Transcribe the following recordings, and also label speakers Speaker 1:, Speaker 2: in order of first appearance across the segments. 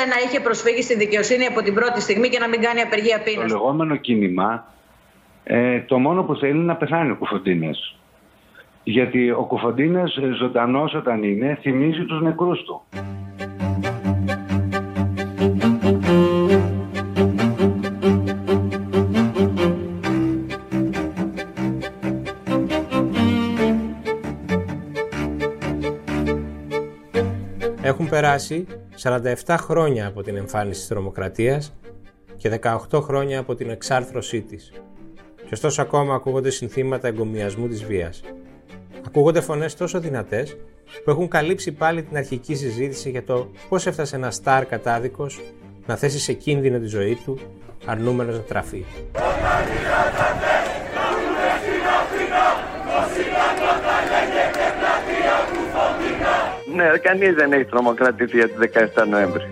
Speaker 1: να είχε προσφύγει στη δικαιοσύνη από την πρώτη στιγμή και να μην κάνει απεργία πείνας.
Speaker 2: Το λεγόμενο κίνημα, ε, το μόνο που θέλει είναι να πεθάνει ο Κουφοντίνες. Γιατί ο Κουφοντίνες ε, ζωντανός όταν είναι θυμίζει τους νεκρούς του.
Speaker 3: Περάσει 47 χρόνια από την εμφάνιση της τρομοκρατίας και 18 χρόνια από την εξάρθρωσή της. Και ωστόσο ακόμα ακούγονται συνθήματα εγκομιασμού της βίας. Ακούγονται φωνές τόσο δυνατές που έχουν καλύψει πάλι την αρχική συζήτηση για το πώς έφτασε ένα στάρ κατάδικος να θέσει σε κίνδυνο τη ζωή του αρνούμενος να τραφεί.
Speaker 4: Ναι, κανείς δεν έχει τρομοκρατήσει για τι 17 Νοέμβρη.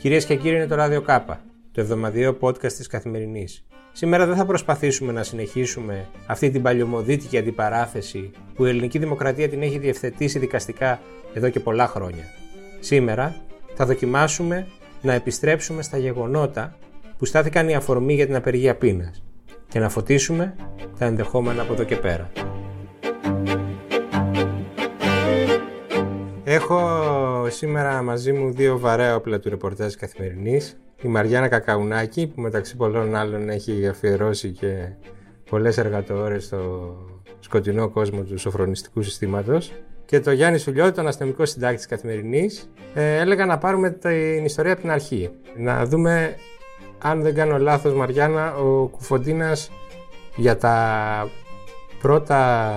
Speaker 3: Κυρίες και κύριοι, είναι το Ράδιο Κάπα, το εβδομαδιαίο podcast της Καθημερινής. Σήμερα δεν θα προσπαθήσουμε να συνεχίσουμε αυτή την παλιωμοδίτικη αντιπαράθεση που η ελληνική δημοκρατία την έχει διευθετήσει δικαστικά εδώ και πολλά χρόνια. Σήμερα θα δοκιμάσουμε να επιστρέψουμε στα γεγονότα που στάθηκαν η αφορμή για την απεργία πείνας και να φωτίσουμε τα ενδεχόμενα από εδώ και πέρα. Έχω σήμερα μαζί μου δύο βαρέα όπλα του ρεπορτάζ Καθημερινής. Η Μαριάννα Κακαουνάκη που μεταξύ πολλών άλλων έχει αφιερώσει και πολλές εργατόρες στο σκοτεινό κόσμο του σοφρονιστικού συστήματος και το Γιάννη Σουλιώτη, τον αστυνομικό συντάκτη της Καθημερινής, ε, έλεγα να πάρουμε την ιστορία από την αρχή. Να δούμε αν δεν κάνω λάθος Μαριάννα, ο Κουφοντίνας για τα πρώτα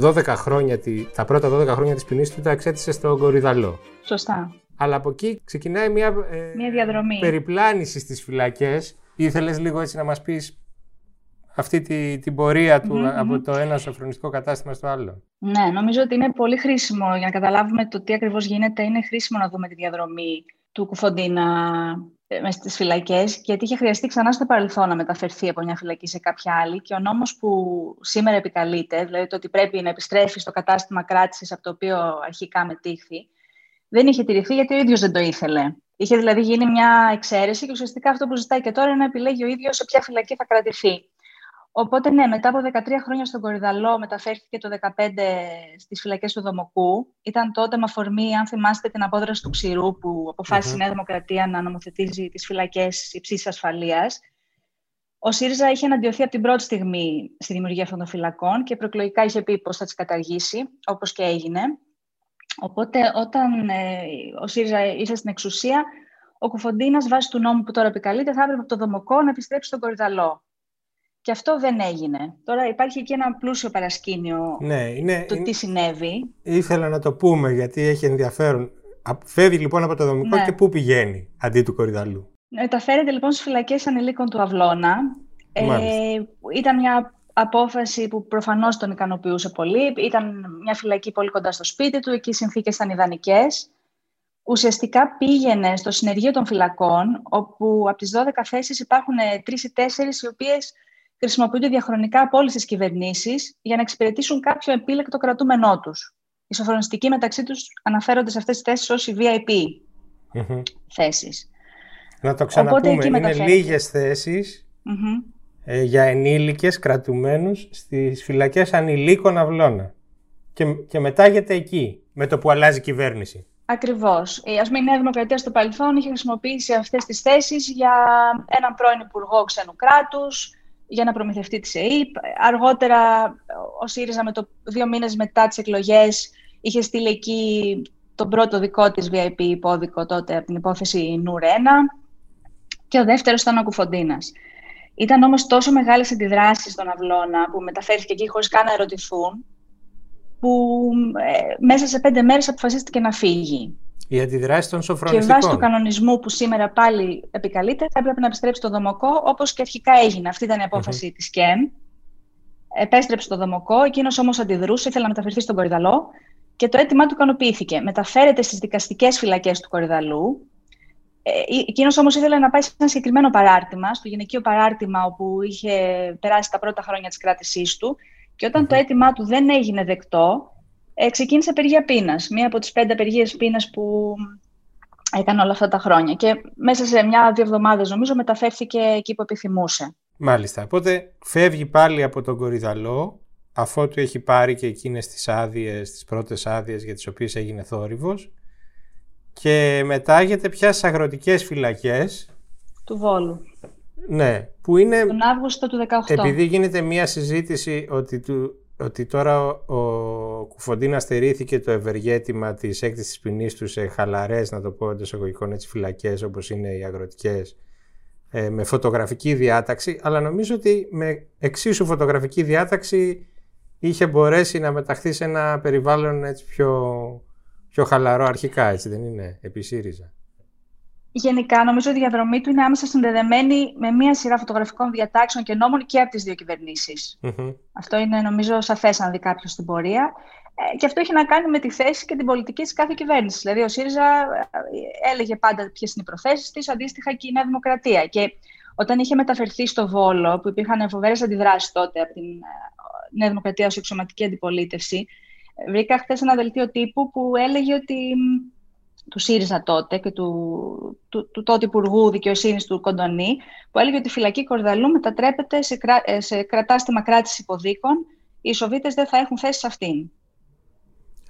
Speaker 3: 12 χρόνια, τα πρώτα 12 χρόνια της ποινής του τα εξέτησε στο Κορυδαλό.
Speaker 5: Σωστά.
Speaker 3: Αλλά από εκεί ξεκινάει μια,
Speaker 5: ε, μια διαδρομή.
Speaker 3: περιπλάνηση στις φυλακές. Ήθελες λίγο έτσι να μας πεις αυτή τη, την πορεία του από το ένα σοφρονιστικό κατάστημα στο άλλο;
Speaker 5: Ναι, νομίζω ότι είναι πολύ χρήσιμο για να καταλάβουμε το τι ακριβώς γίνεται. Είναι χρήσιμο να δούμε τη διαδρομή του Κουφοντίνα ε, μες στις φυλακές, γιατί είχε χρειαστεί ξανά στο παρελθόν να μεταφερθεί από μια φυλακή σε κάποια άλλη και ο νόμος που σήμερα επικαλείται, δηλαδή το ότι πρέπει να επιστρέφει στο κατάστημα κράτησης από το οποίο αρχικά μετήχθη, δεν είχε τηρηθεί γιατί ο ίδιος δεν το ήθελε. Είχε δηλαδή γίνει μια εξαίρεση και ουσιαστικά αυτό που ζητάει και τώρα είναι να επιλέγει ο ίδιος σε ποια φυλακή θα κρατηθεί. Οπότε ναι, μετά από 13 χρόνια στον Κορυδαλό μεταφέρθηκε το 2015 στις φυλακές του Δομοκού. Ήταν τότε με αφορμή, αν θυμάστε, την απόδραση του Ξηρού που αποφάσισε η Νέα Δημοκρατία να νομοθετήσει τις φυλακές υψής ασφαλείας. Ο ΣΥΡΙΖΑ είχε εναντιωθεί από την πρώτη στιγμή στη δημιουργία αυτών των φυλακών και προεκλογικά είχε πει πώς θα τις καταργήσει, όπως και έγινε. Οπότε όταν ε, ο ΣΥΡΙΖΑ ήρθε στην εξουσία, ο Κουφοντίνας βάσει του νόμου που τώρα επικαλείται θα έπρεπε από το Δομοκό να επιστρέψει στον Κορυδαλό. Και αυτό δεν έγινε. Τώρα υπάρχει εκεί ένα πλούσιο παρασκήνιο
Speaker 3: ναι, είναι,
Speaker 5: το τι συνέβη.
Speaker 3: Ήθελα να το πούμε γιατί έχει ενδιαφέρον. Φεύγει λοιπόν από το δομικό ναι. και πού πηγαίνει αντί του κορυδαλού.
Speaker 5: Μεταφέρεται λοιπόν στις φυλακές ανηλίκων του Αυλώνα. Ε, ήταν μια απόφαση που προφανώς τον ικανοποιούσε πολύ. Ήταν μια φυλακή πολύ κοντά στο σπίτι του, εκεί οι συνθήκες ήταν ιδανικές. Ουσιαστικά πήγαινε στο συνεργείο των φυλακών, όπου από τις 12 θέσεις υπάρχουν τρεις ή τέσσερις οι οποίες χρησιμοποιούνται διαχρονικά από όλες τις κυβερνήσεις για να εξυπηρετήσουν κάποιο επίλεκτο κρατούμενό τους. Οι σοφρονιστικοί μεταξύ τους αναφέρονται σε αυτές τις θέσεις ως οι VIP mm θέσεις.
Speaker 3: Να το ξαναπούμε. είναι λίγες ε, για ενήλικες κρατουμένους στις φυλακές ανηλίκων αυλώνα. Και, και μετάγεται εκεί, με το που αλλάζει η κυβέρνηση.
Speaker 5: Ακριβώς. Α πούμε, η Νέα Δημοκρατία στο παρελθόν είχε χρησιμοποιήσει αυτές τις θέσεις για έναν πρώην Υπουργό ξένου κράτους, για να προμηθευτεί της ΕΕΠ. Αργότερα, ο ΣΥΡΙΖΑ με το δύο μήνες μετά τις εκλογές είχε στείλει εκεί τον πρώτο δικό της VIP υπόδικο τότε από την υπόθεση Νουρ 1 και ο δεύτερος ήταν ο Κουφοντίνας. Ήταν όμως τόσο μεγάλες αντιδράσεις στον Αυλώνα που μεταφέρθηκε εκεί χωρίς καν να ερωτηθούν που ε, μέσα σε πέντε μέρες αποφασίστηκε να φύγει.
Speaker 3: Η αντιδράση των σοφρονιστικών.
Speaker 5: Και βάσει του κανονισμού που σήμερα πάλι επικαλείται, θα έπρεπε να επιστρέψει στο Δομοκό, όπως και αρχικά έγινε. Αυτή ήταν η απόφαση mm-hmm. της ΚΕΝ. Επέστρεψε στο Δομοκό, εκείνος όμως αντιδρούσε, ήθελε να μεταφερθεί στον Κορυδαλό και το αίτημά του ικανοποιήθηκε. Μεταφέρεται στις δικαστικές φυλακές του Κορυδαλού. Ε, εκείνος όμως ήθελε να πάει σε ένα συγκεκριμένο παράρτημα, στο γυναικείο παράρτημα όπου είχε περάσει τα πρώτα χρόνια της κράτησής του και όταν το αίτημά του δεν έγινε δεκτό, ε, ξεκίνησε απεργία πείνας. Μία από τις πέντε απεργίες πείνας που έκανε όλα αυτά τα χρόνια. Και μέσα σε μια-δύο εβδομάδες νομίζω μεταφέρθηκε εκεί που επιθυμούσε.
Speaker 3: Μάλιστα. Οπότε φεύγει πάλι από τον Κορυδαλό αφότου έχει πάρει και εκείνες τις άδειες, τις πρώτες άδειες για τις οποίες έγινε θόρυβος και μετάγεται πια στις αγροτικές φυλακές
Speaker 5: του Βόλου.
Speaker 3: Ναι, που είναι...
Speaker 5: Τον Αύγουστο του 18.
Speaker 3: Επειδή γίνεται μια συζήτηση ότι, του, ότι τώρα ο, ο Κουφοντίνα στερήθηκε το ευεργέτημα της έκτησης ποινής του σε χαλαρές, να το πω εντός εγωγικών έτσι, φυλακές όπως είναι οι αγροτικές ε, με φωτογραφική διάταξη, αλλά νομίζω ότι με εξίσου φωτογραφική διάταξη είχε μπορέσει να μεταχθεί σε ένα περιβάλλον έτσι πιο, πιο χαλαρό αρχικά, έτσι δεν είναι, επί ΣΥΡΙΖΑ.
Speaker 5: Γενικά, νομίζω ότι η διαδρομή του είναι άμεσα συνδεδεμένη με μία σειρά φωτογραφικών διατάξεων και νόμων και από τις δύο Αυτό είναι, νομίζω, σαφές αν δει κάποιος την πορεία. Ε, και αυτό έχει να κάνει με τη θέση και την πολιτική της κάθε κυβέρνησης. Δηλαδή, ο ΣΥΡΙΖΑ ε, έλεγε πάντα ποιες είναι οι προθέσεις της, αντίστοιχα και η Νέα Δημοκρατία. Και όταν είχε μεταφερθεί στο Βόλο, που υπήρχαν φοβερές αντιδράσεις τότε από την ε, Νέα Δημοκρατία ως εξωματική αντιπολίτευση, βρήκα χθες ένα δελτίο τύπου που έλεγε ότι του ΣΥΡΙΖΑ τότε και του, του, του τότε Υπουργού Δικαιοσύνης του Κοντονή, που έλεγε ότι η φυλακή Κορδαλού μετατρέπεται σε, κρα, σε κρατάστημα κράτησης υποδίκων. Οι Σοβίτες δεν θα έχουν θέση σε αυτήν.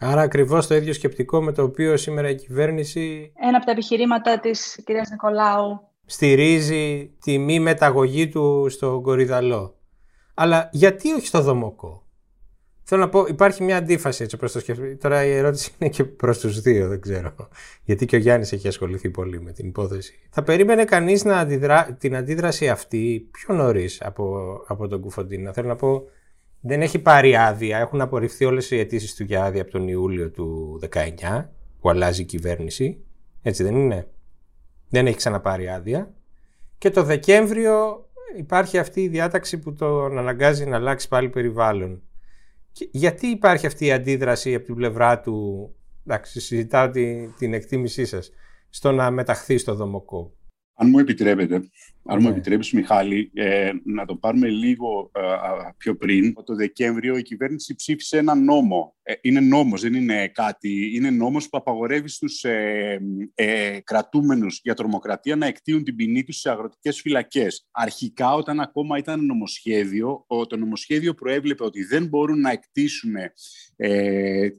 Speaker 3: Άρα ακριβώς το ίδιο σκεπτικό με το οποίο σήμερα η κυβέρνηση...
Speaker 5: Ένα από τα επιχειρήματα της κυρίας Νικολάου.
Speaker 3: Στηρίζει τη μη μεταγωγή του στο Κορυδαλό. Αλλά γιατί όχι στο Δομοκό. Θέλω να πω, υπάρχει μια αντίφαση έτσι προς το σκεφτεί. Τώρα η ερώτηση είναι και προς τους δύο, δεν ξέρω. Γιατί και ο Γιάννης έχει ασχοληθεί πολύ με την υπόθεση. Θα περίμενε κανείς να αντιδρά, την αντίδραση αυτή πιο νωρίς από, από τον Κουφοντίνα. Θέλω να πω, δεν έχει πάρει άδεια. Έχουν απορριφθεί όλες οι αιτήσεις του για άδεια από τον Ιούλιο του 19, που αλλάζει η κυβέρνηση. Έτσι δεν είναι; Δεν έχει ξαναπάρει άδεια. Και το Δεκέμβριο υπάρχει αυτή η διάταξη που τον αναγκάζει να αλλάξει πάλι περιβάλλον. Και γιατί υπάρχει αυτή η αντίδραση από την πλευρά του, εντάξει, συζητάω την, την εκτίμησή σας, στο να μεταχθεί στο δομοκό;
Speaker 6: Αν μου επιτρέπετε, αν μου ναι. επιτρέπεις Μιχάλη, ε, να το πάρουμε λίγο ε, πιο πριν. Το Δεκέμβριο η κυβέρνηση ψήφισε ένα νόμο. Ε, είναι νόμος, δεν είναι κάτι. Είναι νόμος που απαγορεύει στους ε, ε, κρατούμενους για τρομοκρατία να εκτείουν την ποινή τους σε αγροτικές φυλακές. Αρχικά, όταν ακόμα ήταν νομοσχέδιο, το νομοσχέδιο προέβλεπε ότι δεν μπορούν να εκτίσουν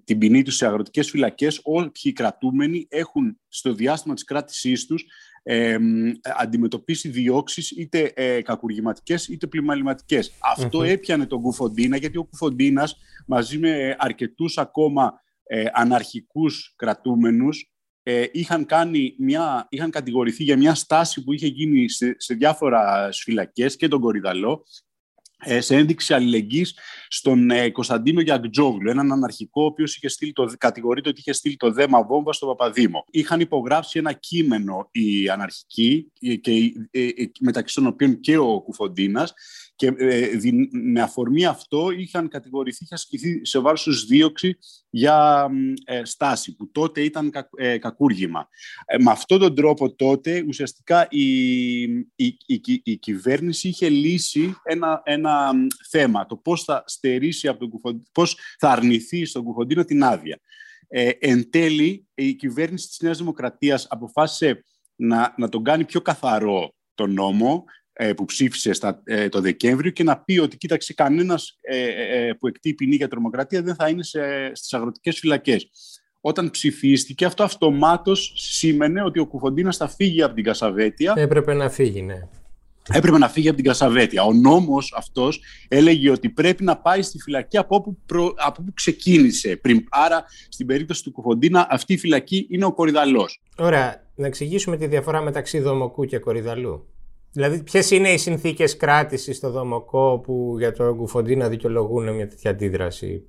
Speaker 6: την ποινή τους σε αγροτικές φυλακές όποιοι κρατούμενοι έχουν στο διάστημα της κράτησής τους ε, αντιμετωπίσει διώξεις είτε ε, κακουργηματικές είτε πλημαληματικές. Αυτό έπιανε τον Κουφοντίνα γιατί ο Κουφοντίνας μαζί με αρκετούς ακόμα ε, αναρχικούς κρατούμενους ε, είχαν, κάνει μια, είχαν κατηγορηθεί για μια στάση που είχε γίνει σε, σε διάφορα φυλακές και τον Κορυδαλό ε, σε ένδειξη αλληλεγγύης στον ε, Κωνσταντίνο Γιαγκτζόγλου, έναν αναρχικό, ο οποίος κατηγορείται ότι είχε στείλει το δέμα βόμβα στο Παπαδήμο. Είχαν υπογράψει ένα κείμενο οι αναρχικοί, και, ε, μεταξύ των οποίων και ο Κουφοντίνας, και ε, με αφορμή αυτό είχαν κατηγορηθεί, είχε ασκηθεί σε βάρος τους δίωξη για ε, στάση, που τότε ήταν ε, κακούργημα. με αυτόν τον τρόπο τότε ουσιαστικά η, η, η, κυβέρνηση είχε λύσει ένα, ένα θέμα, το πώς θα στερήσει από τον πώς θα αρνηθεί στον Κουφοντίνο την άδεια. Ε, εν τέλει, η κυβέρνηση της Νέας Δημοκρατίας αποφάσισε να, να τον κάνει πιο καθαρό τον νόμο, ε, που ψήφισε στα, ε, το Δεκέμβριο και να πει ότι κοίταξε κανένας ε, που εκτεί ποινή για τρομοκρατία δεν θα είναι σε, στις αγροτικές φυλακές. Όταν ψηφίστηκε αυτό αυτομάτως σήμαινε ότι ο Κουφοντίνας θα φύγει από την Κασαβέτια.
Speaker 3: Έπρεπε να φύγει, ναι.
Speaker 6: Έπρεπε να φύγει από την Κασαβέτια. Ο νόμος αυτός έλεγε ότι πρέπει να πάει στη φυλακή από όπου, από όπου ξεκίνησε πριν. Άρα, στην περίπτωση του Κουφοντίνα, αυτή η φυλακή είναι ο Κορυδαλός.
Speaker 3: Ωραία. Να εξηγήσουμε τη διαφορά μεταξύ Δομοκού και Κορυδαλού. Δηλαδή, ποιες είναι οι συνθήκες κράτησης στο Δομοκό που για τον Κουφοντίνα δικαιολογούν μια τέτοια αντίδραση;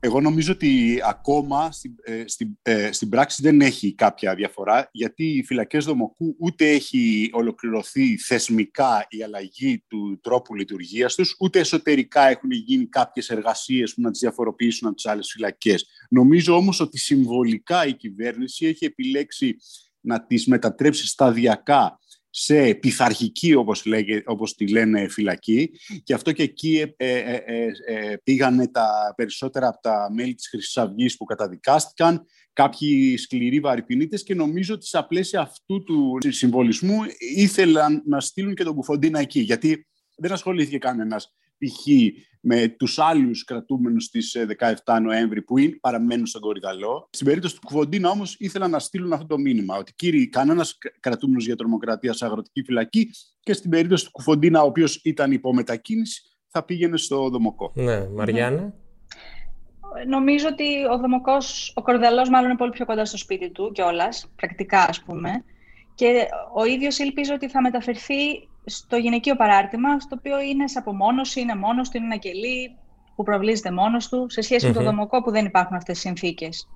Speaker 6: Εγώ νομίζω ότι ακόμα στην, ε, στην, ε, στην πράξη δεν έχει κάποια διαφορά, γιατί οι φυλακές Δομοκού ούτε έχει ολοκληρωθεί θεσμικά η αλλαγή του τρόπου λειτουργίας τους, ούτε εσωτερικά έχουν γίνει κάποιες εργασίες που να τις διαφοροποιήσουν από τις άλλες φυλακές. Νομίζω όμως ότι συμβολικά η κυβέρνηση έχει επιλέξει να τις μετατρέψει σταδιακά σε πειθαρχική, όπως, λέγε, όπως τη λένε, φυλακή. Και αυτό και εκεί ε, ε, ε, ε πήγανε τα περισσότερα από τα μέλη της Χρυσής που καταδικάστηκαν, κάποιοι σκληροί βαρυπινίτες και νομίζω ότι στα πλαίσια αυτού του συμβολισμού ήθελαν να στείλουν και τον Κουφοντίνα εκεί. Γιατί δεν ασχολήθηκε κανένας π.χ. με τους άλλους κρατούμενους στις 17 ε, Νοέμβρη που είναι, παραμένουν στον Κορυδαλό. Στην περίπτωση του Κουφοντίνα όμως ήθελαν να στείλουν αυτό το μήνυμα ότι κύριοι κανένας κρατούμενος για τρομοκρατίας σε αγροτική φυλακή και στην περίπτωση του Κουφοντίνα ο οποίος ήταν υπό μετακίνηση θα πήγαινε στο Δομοκό.
Speaker 3: Ναι, Μαριάννα.
Speaker 5: Νομίζω ότι ο Δομοκός, ο Κορυδαλός μάλλον είναι πολύ πιο κοντά στο σπίτι του κιόλας, πρακτικά ας πούμε. Και ο ίδιος ελπίζω ότι θα μεταφερθεί στο γυναικείο παράρτημα, στο οποίο είναι σε απομόνωση, είναι μόνος του, είναι ένα κελί που προβλίζεται μόνος του, σε σχεση με το δομοκό που δεν υπάρχουν αυτές οι συνθήκες.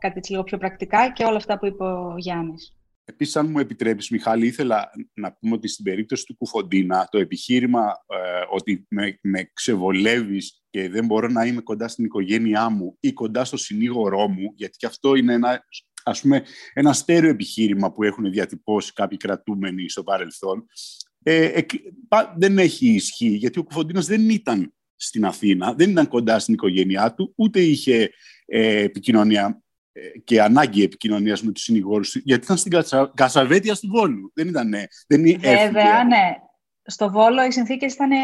Speaker 5: Κάτι έτσι λίγο πιο πρακτικά και όλα αυτά που είπε ο Γιάννης.
Speaker 6: Επίσης, αν μου επιτρέπεις, Μιχάλη, ήθελα να πούμε ότι στην περίπτωση του Κουφοντίνα, το επιχείρημα ε, ότι με, με ξεβολεύεις και δεν μπορώ να είμαι κοντά στην οικογένειά μου ή κοντά στο συνήγορό μου, γιατί και αυτό είναι ένα, ας πούμε, ένα στέρεο επιχείρημα που έχουν διατυπώσει κάποιοι κρατούμενοι στο παρελθόν, ε, δεν έχει ισχύ, γιατί ο Κουφοντίνος δεν ήταν στην Αθήνα, δεν ήταν κοντά στην οικογένειά του, ούτε είχε ε, επικοινωνία ε, και ανάγκη επικοινωνίας με τους συνηγόρους του, γιατί ήταν στην Κασαβέτια του Βόλου. Δεν ήταν, δεν
Speaker 5: Βέβαια, ναι. Στο Βόλο οι συνθήκες ήταν ε,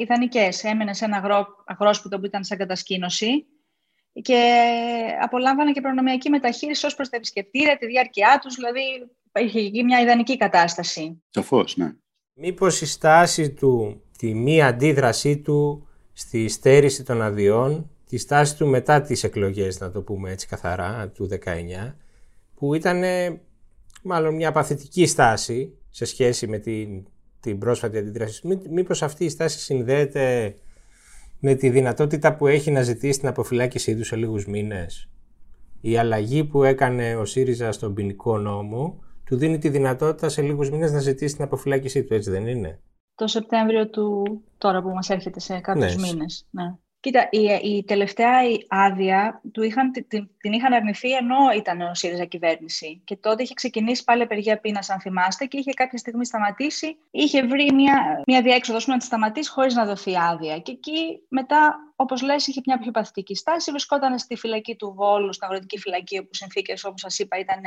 Speaker 5: ιδανικές. Έμενε σε ένα αγρό, αγρόσπιτο που ήταν σαν κατασκήνωση και απολάμβανε και προνομιακή μεταχείριση ως προς τα επισκεπτήρια, τη διάρκεια τους, δηλαδή είχε εκεί μια ιδανική κατάσταση.
Speaker 6: Σαφώς, ναι.
Speaker 3: Μήπως η στάση του, τη μη αντίδρασή του στη στέρηση των αδειών, τη στάση του μετά τις εκλογές, να το πούμε έτσι καθαρά, του 19, που ήταν μάλλον μια παθητική στάση σε σχέση με την, την πρόσφατη αντίδραση. Μήπως αυτή η στάση συνδέεται με τη δυνατότητα που έχει να ζητήσει την αποφυλάκησή του σε λίγους μήνες; Η αλλαγή που έκανε ο ΣΥΡΙΖΑ στον ποινικό νόμο του δίνει τη δυνατότητα σε λίγους μήνες να ζητήσει την αποφυλάκησή του, έτσι δεν είναι;
Speaker 5: Το Σεπτέμβριο του τώρα που μας έρχεται σε κάποιους ναι. μήνες. Ναι. Κοίτα, η, η τελευταία άδεια του είχαν, την, την είχαν αρνηθεί ενώ ήταν ο ΣΥΡΙΖΑ κυβέρνηση. Και τότε είχε ξεκινήσει πάλι απεργία πείνας, αν θυμάστε, και είχε κάποια στιγμή σταματήσει. Είχε βρει μια, μια διέξοδος να τη σταματήσει χωρίς να δοθεί άδεια. Και εκεί μετά, όπως λες, είχε μια πιο παθητική στάση. Βρισκόταν στη φυλακή του Βόλου, στην αγροτική φυλακή, όπου συνθήκες, όπως σας είπα, ήταν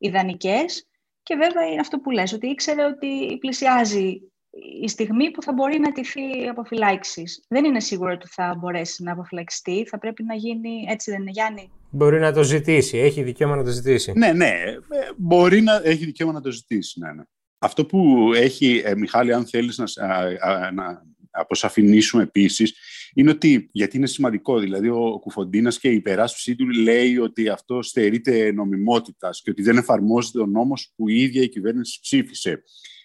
Speaker 5: ιδανικές. Και βέβαια είναι αυτό που λες, ότι ήξερε ότι πλησιάζει η στιγμή που θα μπορεί να τηθεί αποφυλάξεις. Δεν είναι σίγουρο ότι θα μπορέσει να αποφυλαξιστεί. Θα πρέπει να γίνει έτσι, δεν είναι, Γιάννη;
Speaker 3: Μπορεί να το ζητήσει. Έχει δικαίωμα να το ζητήσει.
Speaker 6: Ναι, ναι. Ε, μπορεί να έχει δικαίωμα να το ζητήσει. Ναι, ναι. Αυτό που έχει, ε, Μιχάλη, αν θέλεις να, να αποσαφηνίσουμε επίσης, είναι ότι, γιατί είναι σημαντικό, δηλαδή ο Κουφοντίνας και η υπεράσπιση του λέει ότι αυτό στερείται νομιμότητας και ότι δεν εφαρμόζεται ο νόμος που η ίδια η κυβέρνηση ψήφισε.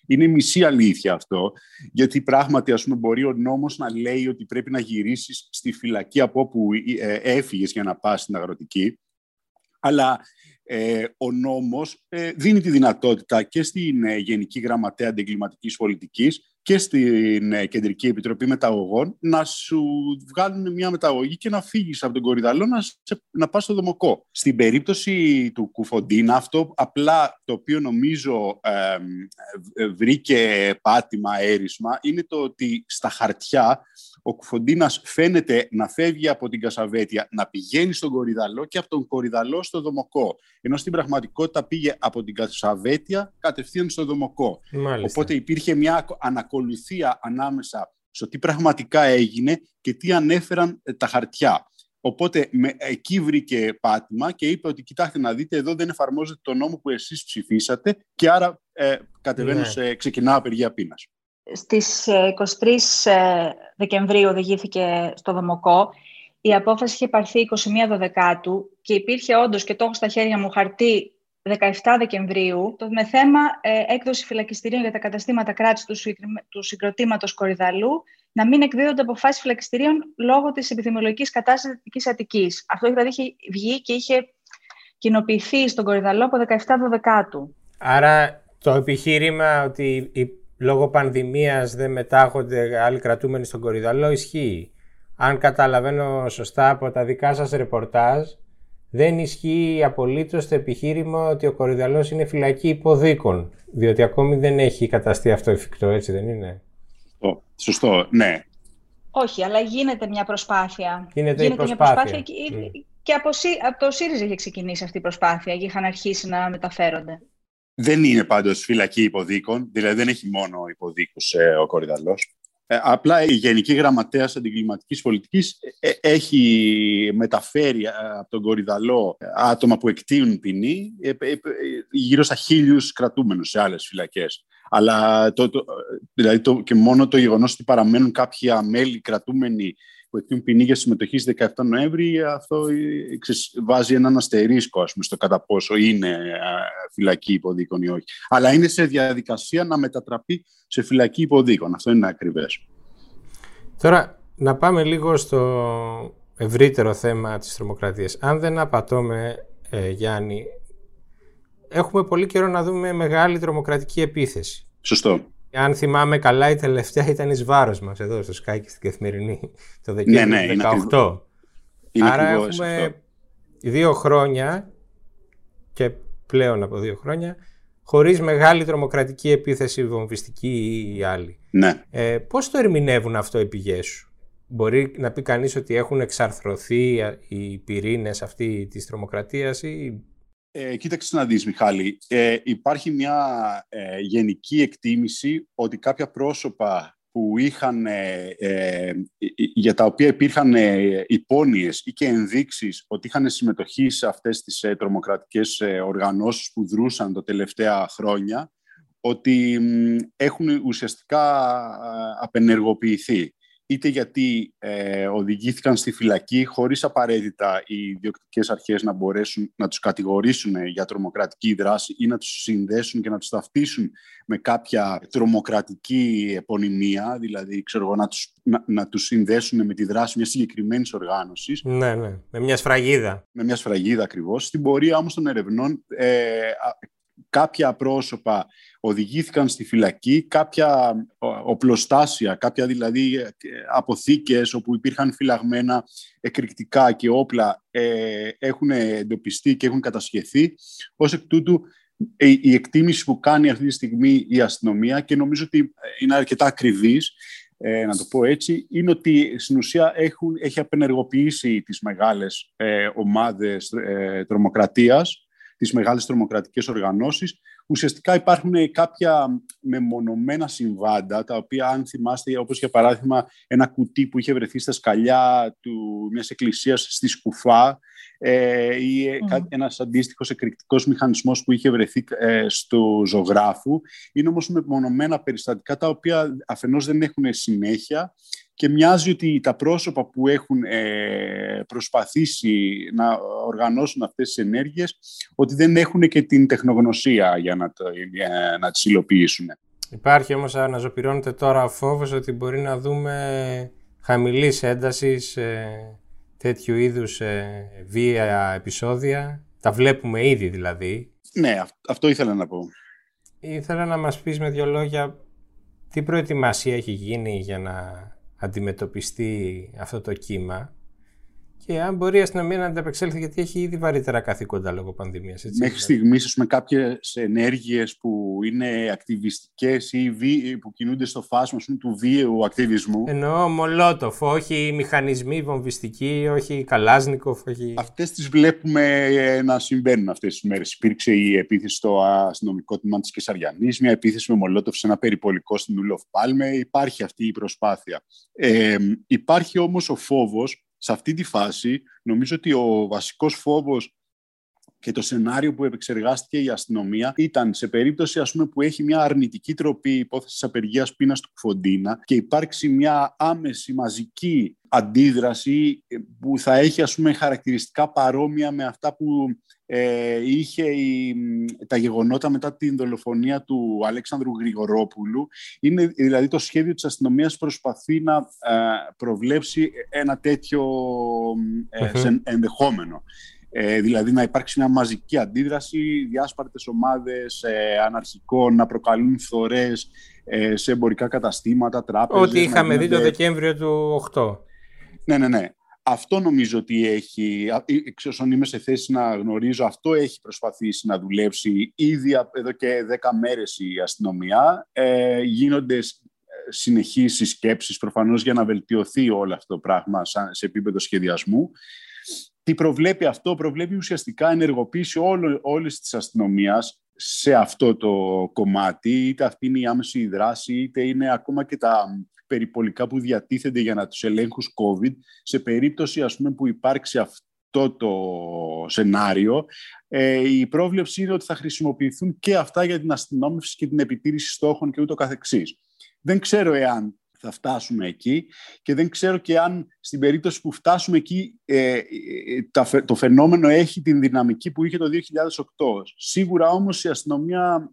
Speaker 6: Είναι μισή αλήθεια αυτό, γιατί πράγματι ας πούμε, μπορεί ο νόμος να λέει ότι πρέπει να γυρίσεις στη φυλακή από όπου ε, έφυγες για να πας στην αγροτική, αλλά ε, ο νόμος ε, δίνει τη δυνατότητα και στην ε, Γενική Γραμματέα Αντιγκληματικής Πολιτικής και στην ε, Κεντρική Επιτροπή Μεταγωγών να σου βγάλουν μια μεταγωγή και να φύγεις από τον Κορυδαλό να, να πας στο Δομοκό. Στην περίπτωση του Κουφοντίνα αυτό απλά το οποίο νομίζω ε, βρήκε πάτημα, έρισμα είναι το ότι στα χαρτιά ο Κουφοντίνας φαίνεται να φεύγει από την Κασαβέτια, να πηγαίνει στον Κορυδαλό και από τον Κορυδαλό στο Δομοκό. Ενώ στην πραγματικότητα πήγε από την Κασαβέτια κατευθείαν στο Δομοκό. Οπότε υπήρχε μια ανακολουθία ανάμεσα στο τι πραγματικά έγινε και τι ανέφεραν ε, τα χαρτιά. Οπότε με, εκεί βρήκε πάτημα και είπε ότι κοιτάξτε να δείτε εδώ δεν εφαρμόζεται το νόμο που εσείς ψηφίσατε και άρα ε, κατεβαίνω ναι. σε, ξεκινά απεργία πείνας.
Speaker 5: Στις 23 ε, ε, Δεκεμβρίου οδηγήθηκε στο Δομοκό. Η απόφαση είχε πάρθει 21 Δεκάτου και υπήρχε όντως και το έχω στα χέρια μου χαρτί 17 Δεκεμβρίου το, με θέμα ε, έκδοση φυλακιστηρίων για τα καταστήματα κράτησης του, του συγκροτήματος Κορυδαλού να μην εκδίδονται αποφάσεις φυλακιστηρίων λόγω της επιδημιολογικής κατάστασης της Αττικής. Αυτό δηλαδή είχε βγει και είχε κοινοποιηθεί στον Κορυδαλό από 17 Δεκάτου.
Speaker 3: Άρα το επιχείρημα ότι λόγω πανδημίας δεν μετάχονται άλλοι κρατούμενοι στον Κορυδαλό ισχύει. Αν καταλαβαίνω σωστά από τα δικά σας ρεπορτάζ, δεν ισχύει απολύτως το επιχείρημα ότι ο Κορυδαλός είναι φυλακή υποδίκων, διότι ακόμη δεν έχει καταστεί αυτό εφικτό, έτσι δεν είναι;
Speaker 6: Σωστό, Σωστό. ναι.
Speaker 5: Όχι, αλλά γίνεται μια προσπάθεια.
Speaker 3: Γίνεται,
Speaker 5: γίνεται
Speaker 3: η προσπάθεια.
Speaker 5: μια προσπάθεια και,
Speaker 3: Mm.
Speaker 5: και από, Σύ- από το ΣΥΡΙΖΑ είχε ξεκινήσει αυτή η προσπάθεια και είχαν αρχίσει να μεταφέρονται.
Speaker 6: Δεν είναι πάντως φυλακή υποδίκων, δηλαδή δεν έχει μόνο υποδίκους ε, ο Κορυδαλός. Ε, απλά η Γενική Γραμματέας Αντιγκληματικής Πολιτικής ε, ε, έχει μεταφέρει ε, από τον Κορυδαλό ε, άτομα που εκτείουν ποινή ε, ε, ε, γύρω στα χίλιους κρατούμενους σε άλλες φυλακές. Αλλά το, το, δηλαδή το, και μόνο το γεγονός ότι παραμένουν κάποια μέλη κρατούμενοι που εκτείνουν ποινή για συμμετοχή στις 17 Νοέμβρη, αυτό ε, ξέρεις, βάζει έναν αστερίσκο ας πούμε, στο κατά πόσο είναι ε, φυλακή υποδίκων ή όχι. Αλλά είναι σε διαδικασία να μετατραπεί σε φυλακή υποδίκων. Αυτό είναι ακριβές.
Speaker 3: Τώρα, να πάμε λίγο στο ευρύτερο θέμα της τρομοκρατίας. Αν δεν απατώμε, ε, Γιάννη, έχουμε πολύ καιρό να δούμε μεγάλη τρομοκρατική επίθεση.
Speaker 6: Σωστό.
Speaker 3: Αν θυμάμαι καλά, η τελευταία ήταν εις βάρος μας εδώ στο Sky και στην Καθημερινή το Δεκέμβριο
Speaker 6: ναι,
Speaker 3: του
Speaker 6: είναι
Speaker 3: 2018.
Speaker 6: ακριβώς- Είναι
Speaker 3: Άρα
Speaker 6: ακριβώς
Speaker 3: έχουμε
Speaker 6: αυτό.
Speaker 3: δύο χρόνια και πλέον από δύο χρόνια χωρίς μεγάλη τρομοκρατική επίθεση βομβιστική ή άλλη.
Speaker 6: Ναι.
Speaker 3: Ε, πώς το ερμηνεύουν αυτό οι πηγές σου; Μπορεί να πει κανείς ότι έχουν εξαρθρωθεί οι πυρήνες αυτή της τρομοκρατίας ή...
Speaker 6: Ε, κοίταξε να δεις, Μιχάλη. Ε, υπάρχει μια ε, γενική εκτίμηση ότι κάποια πρόσωπα που είχαν, ε, ε, για τα οποία υπήρχαν ε, υπόνοιες ή και ενδείξεις ότι είχαν συμμετοχή σε αυτές τις ε, τρομοκρατικές ε, οργανώσεις που δρούσαν τα τελευταία χρόνια, ότι μ, έχουν ουσιαστικά ε, απενεργοποιηθεί. Είτε γιατί ε, οδηγήθηκαν στη φυλακή χωρίς απαραίτητα οι διοκτικές αρχές να μπορέσουν να τους κατηγορήσουν για τρομοκρατική δράση ή να τους συνδέσουν και να τους ταυτίσουν με κάποια τρομοκρατική επωνυμία, δηλαδή ξέρω εγώ, να, τους, να, να τους συνδέσουν με τη δράση μιας συγκεκριμένης οργάνωσης
Speaker 3: Ναι, ναι, με μια σφραγίδα.
Speaker 6: με μια σφραγίδα ακριβώς. Στην πορεία όμως των ερευνών ε, α- κάποια πρόσωπα οδηγήθηκαν στη φυλακή, κάποια ο- οπλοστάσια, κάποια δηλαδή ε, αποθήκες όπου υπήρχαν φυλαγμένα εκρηκτικά και όπλα ε, έχουν εντοπιστεί και έχουν κατασχεθεί. Ως εκ τούτου η, η εκτίμηση που κάνει αυτή τη στιγμή η αστυνομία και νομίζω ότι είναι αρκετά ακριβής ε, να το πω έτσι, είναι ότι στην ουσία έχουν, έχει απενεργοποιήσει τις μεγάλες ε, ομάδες ε, τρομοκρατίας, τις μεγάλες τρομοκρατικές οργανώσεις. Ουσιαστικά υπάρχουν κάποια μεμονωμένα συμβάντα, τα οποία αν θυμάστε, όπως για παράδειγμα ένα κουτί που είχε βρεθεί στα σκαλιά του, μιας εκκλησίας στη Σκουφά, ε, ή ε, κα- ένας αντίστοιχος εκρηκτικός μηχανισμός που είχε βρεθεί ε, στο ζωγράφου. Είναι όμως μεμονωμένα περιστατικά τα οποία αφενός δεν έχουν συνέχεια και μοιάζει ότι τα πρόσωπα που έχουν ε, προσπαθήσει να οργανώσουν αυτές τις ενέργειες ότι δεν έχουν και την τεχνογνωσία για να, το, για να τις υλοποιήσουν.
Speaker 3: Υπάρχει όμως αναζωπηρώνεται τώρα ο φόβος ότι μπορεί να δούμε χαμηλής έντασης ε, τέτοιου είδους ε, βία επεισόδια. Τα βλέπουμε ήδη δηλαδή.
Speaker 6: Ναι, αυ- αυτό ήθελα να πω.
Speaker 3: Ήθελα να μας πεις με δύο λόγια τι προετοιμασία έχει γίνει για να αντιμετωπιστεί αυτό το κύμα και αν μπορεί η αστυνομία να ανταπεξέλθει γιατί έχει ήδη βαρύτερα καθήκοντα λόγω πανδημίας. Έτσι,
Speaker 6: Μέχρι στιγμής, ας πούμε, κάποιες ενέργειες που είναι ακτιβιστικές ή βι- που κινούνται στο φάσμα ας πούμε, του βίαιου ακτιβισμού,
Speaker 3: Εννοώ Μολότοφ, όχι μηχανισμοί βομβιστικοί, όχι Καλάζνικοφ, όχι...
Speaker 6: Αυτές τις βλέπουμε ε, να συμβαίνουν αυτές τις μέρες. Υπήρξε η επίθεση στο αστυνομικό τμήμα της Κεσαριανής, μια επίθεση με Μολότοφ σε ένα περιπολικό στην Ουλοφ Πάλμε. Υπάρχει αυτή η προσπάθεια. Ε, υπάρχει όμως ο φόβος, σε αυτή τη φάση, νομίζω ότι ο βασικός φόβος και το σενάριο που επεξεργάστηκε η αστυνομία ήταν σε περίπτωση ας πούμε, που έχει μια αρνητική τροπή υπόθεσης απεργίας πείνας του Κουφοντίνα και υπάρξει μια άμεση μαζική αντίδραση που θα έχει ας πούμε, χαρακτηριστικά παρόμοια με αυτά που ε, είχε η, τα γεγονότα μετά την δολοφονία του Αλέξανδρου Γρηγορόπουλου. Είναι δηλαδή το σχέδιο της αστυνομίας προσπαθεί να ε, προβλέψει ένα τέτοιο ε,
Speaker 3: Μμμ.
Speaker 6: ενδεχόμενο. Ε, δηλαδή να υπάρξει μια μαζική αντίδραση, διάσπαρτες ομάδες ε, αναρχικών να προκαλούν φθορές ε, σε εμπορικά καταστήματα, τράπεζες.
Speaker 3: Ό,τι
Speaker 6: να
Speaker 3: είχαμε δει το
Speaker 6: γίνονται-
Speaker 3: Δεκέμβριο του 8.
Speaker 6: Ναι, ναι, ναι. Αυτό νομίζω ότι έχει, εξ όσων είμαι σε θέση να γνωρίζω, αυτό έχει προσπαθήσει να δουλέψει ήδη εδώ και δέκα μέρες η αστυνομία. Ε, γίνονται συνεχείς σκέψεις προφανώς για να βελτιωθεί όλο αυτό το πράγμα σε επίπεδο σχεδιασμού. Τι προβλέπει αυτό, προβλέπει ουσιαστικά ενεργοποίηση όλη όλης της αστυνομίας σε αυτό το κομμάτι, είτε αυτή είναι η άμεση δράση, είτε είναι ακόμα και τα περιπολικά που διατίθενται για να τους ελέγχους COVID, σε περίπτωση ας πούμε, που υπάρξει αυτό το σενάριο, ε, η πρόβλεψη είναι ότι θα χρησιμοποιηθούν και αυτά για την αστυνόμευση και την επιτήρηση στόχων και ούτω καθεξής. Δεν ξέρω εάν θα φτάσουμε εκεί και δεν ξέρω και αν στην περίπτωση που φτάσουμε εκεί ε, ε, το φαινόμενο έχει την δυναμική που είχε το 2008. Σίγουρα όμως η αστυνομία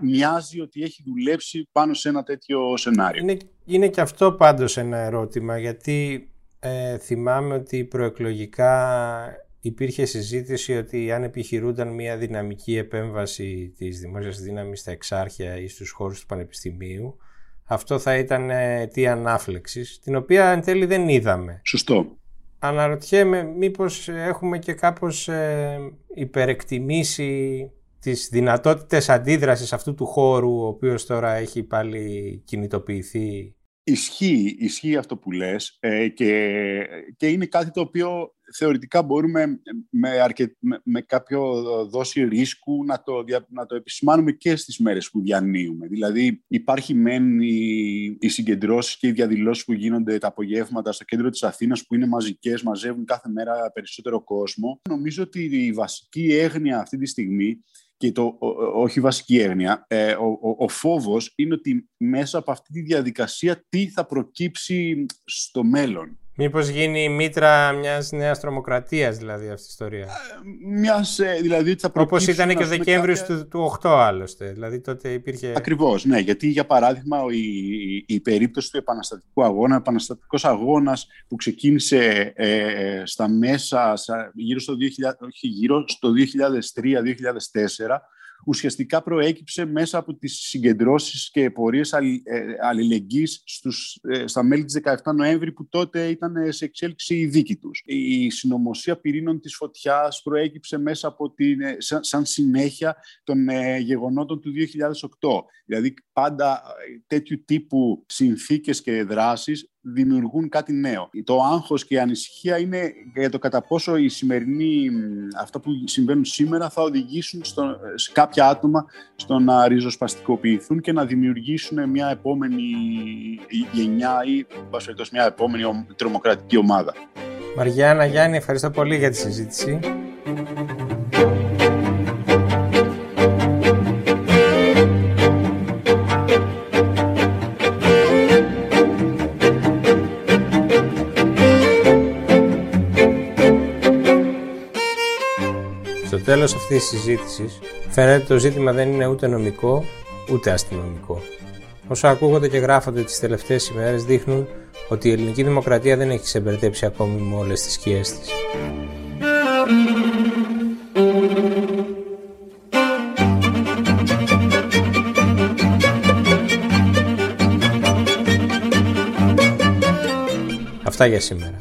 Speaker 6: μοιάζει ότι έχει δουλέψει πάνω σε ένα τέτοιο σενάριο.
Speaker 3: Είναι, είναι και αυτό πάντως ένα ερώτημα γιατί ε, θυμάμαι ότι προεκλογικά υπήρχε συζήτηση ότι αν επιχειρούνταν μια δυναμική επέμβαση της δημόσιας δύναμης στα εξάρχεια ή στους χώρους του πανεπιστημίου αυτό θα ήταν τι ανάφλεξης, την οποία εν τέλει δεν είδαμε.
Speaker 6: Σωστό.
Speaker 3: Αναρωτιέμαι μήπως έχουμε και κάπως ε, υπερεκτιμήσει τις δυνατότητες αντίδρασης αυτού του χώρου, ο οποίος τώρα έχει πάλι κινητοποιηθεί.
Speaker 6: Ισχύει, ισχύει αυτό που λες ε, και, και είναι κάτι το οποίο θεωρητικά μπορούμε με, με, κάποιο δόση ρίσκου να το, να το επισημάνουμε και στις μέρες που διανύουμε. Δηλαδή υπάρχει μεν οι, οι συγκεντρώσεις και οι διαδηλώσεις που γίνονται τα απογεύματα στο κέντρο της Αθήνας που είναι μαζικές, μαζεύουν κάθε μέρα περισσότερο κόσμο. Νομίζω ότι η βασική έγνοια αυτή τη στιγμή και το, όχι βασική έγνοια, ε, ο, ο, ο, φόβος είναι ότι μέσα από αυτή τη διαδικασία τι θα προκύψει στο μέλλον.
Speaker 3: Μήπως γίνει η μήτρα μιας νέας τρομοκρατίας δηλαδή αυτή η ιστορία; Ε,
Speaker 6: μιας, ε, δηλαδή θα
Speaker 3: Όπως ήταν και ο Δεκέμβριος του, του 8 άλλωστε. Δηλαδή τότε υπήρχε...
Speaker 6: Ακριβώς, ναι. Γιατί για παράδειγμα η, η, περίπτωση του επαναστατικού αγώνα, ο επαναστατικός αγώνας που ξεκίνησε ε, στα μέσα γύρω στο, 2000, όχι, γύρω στο 2003-2004 ουσιαστικά προέκυψε μέσα από τις συγκεντρώσεις και πορείες ε, αλληλεγγύης στους, ε, στα μέλη της 17 Νοέμβρη που τότε ήταν σε εξέλιξη η δίκη τους. Η συνωμοσία πυρήνων της φωτιάς προέκυψε μέσα από την, ε, σαν, σαν συνέχεια των γεγονότων του 2008. Δηλαδή πάντα τέτοιου τύπου συνθήκες και δράσεις δημιουργούν κάτι νέο. Το άγχος και η ανησυχία είναι για το κατά πόσο οι σημερινοί, αυτά που συμβαίνουν σήμερα θα οδηγήσουν στο, σε κάποια άτομα στο να ριζοσπαστικοποιηθούν και να δημιουργήσουν μια επόμενη γενιά ή μια επόμενη τρομοκρατική ομάδα.
Speaker 3: Μαριάννα Γιάννη, ευχαριστώ πολύ για τη συζήτηση. Τέλος αυτής της συζήτησης φαίνεται το ζήτημα δεν είναι ούτε νομικό ούτε αστυνομικό. Όσο ακούγονται και γράφονται τις τελευταίες ημέρες δείχνουν ότι η ελληνική δημοκρατία δεν έχει ξεμπερδέψει ακόμη με όλες τις σκιές της. Αυτά για σήμερα.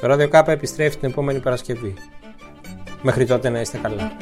Speaker 3: Το Radio K επιστρέφει την επόμενη Παρασκευή. Μέχρι τότε να είστε καλά.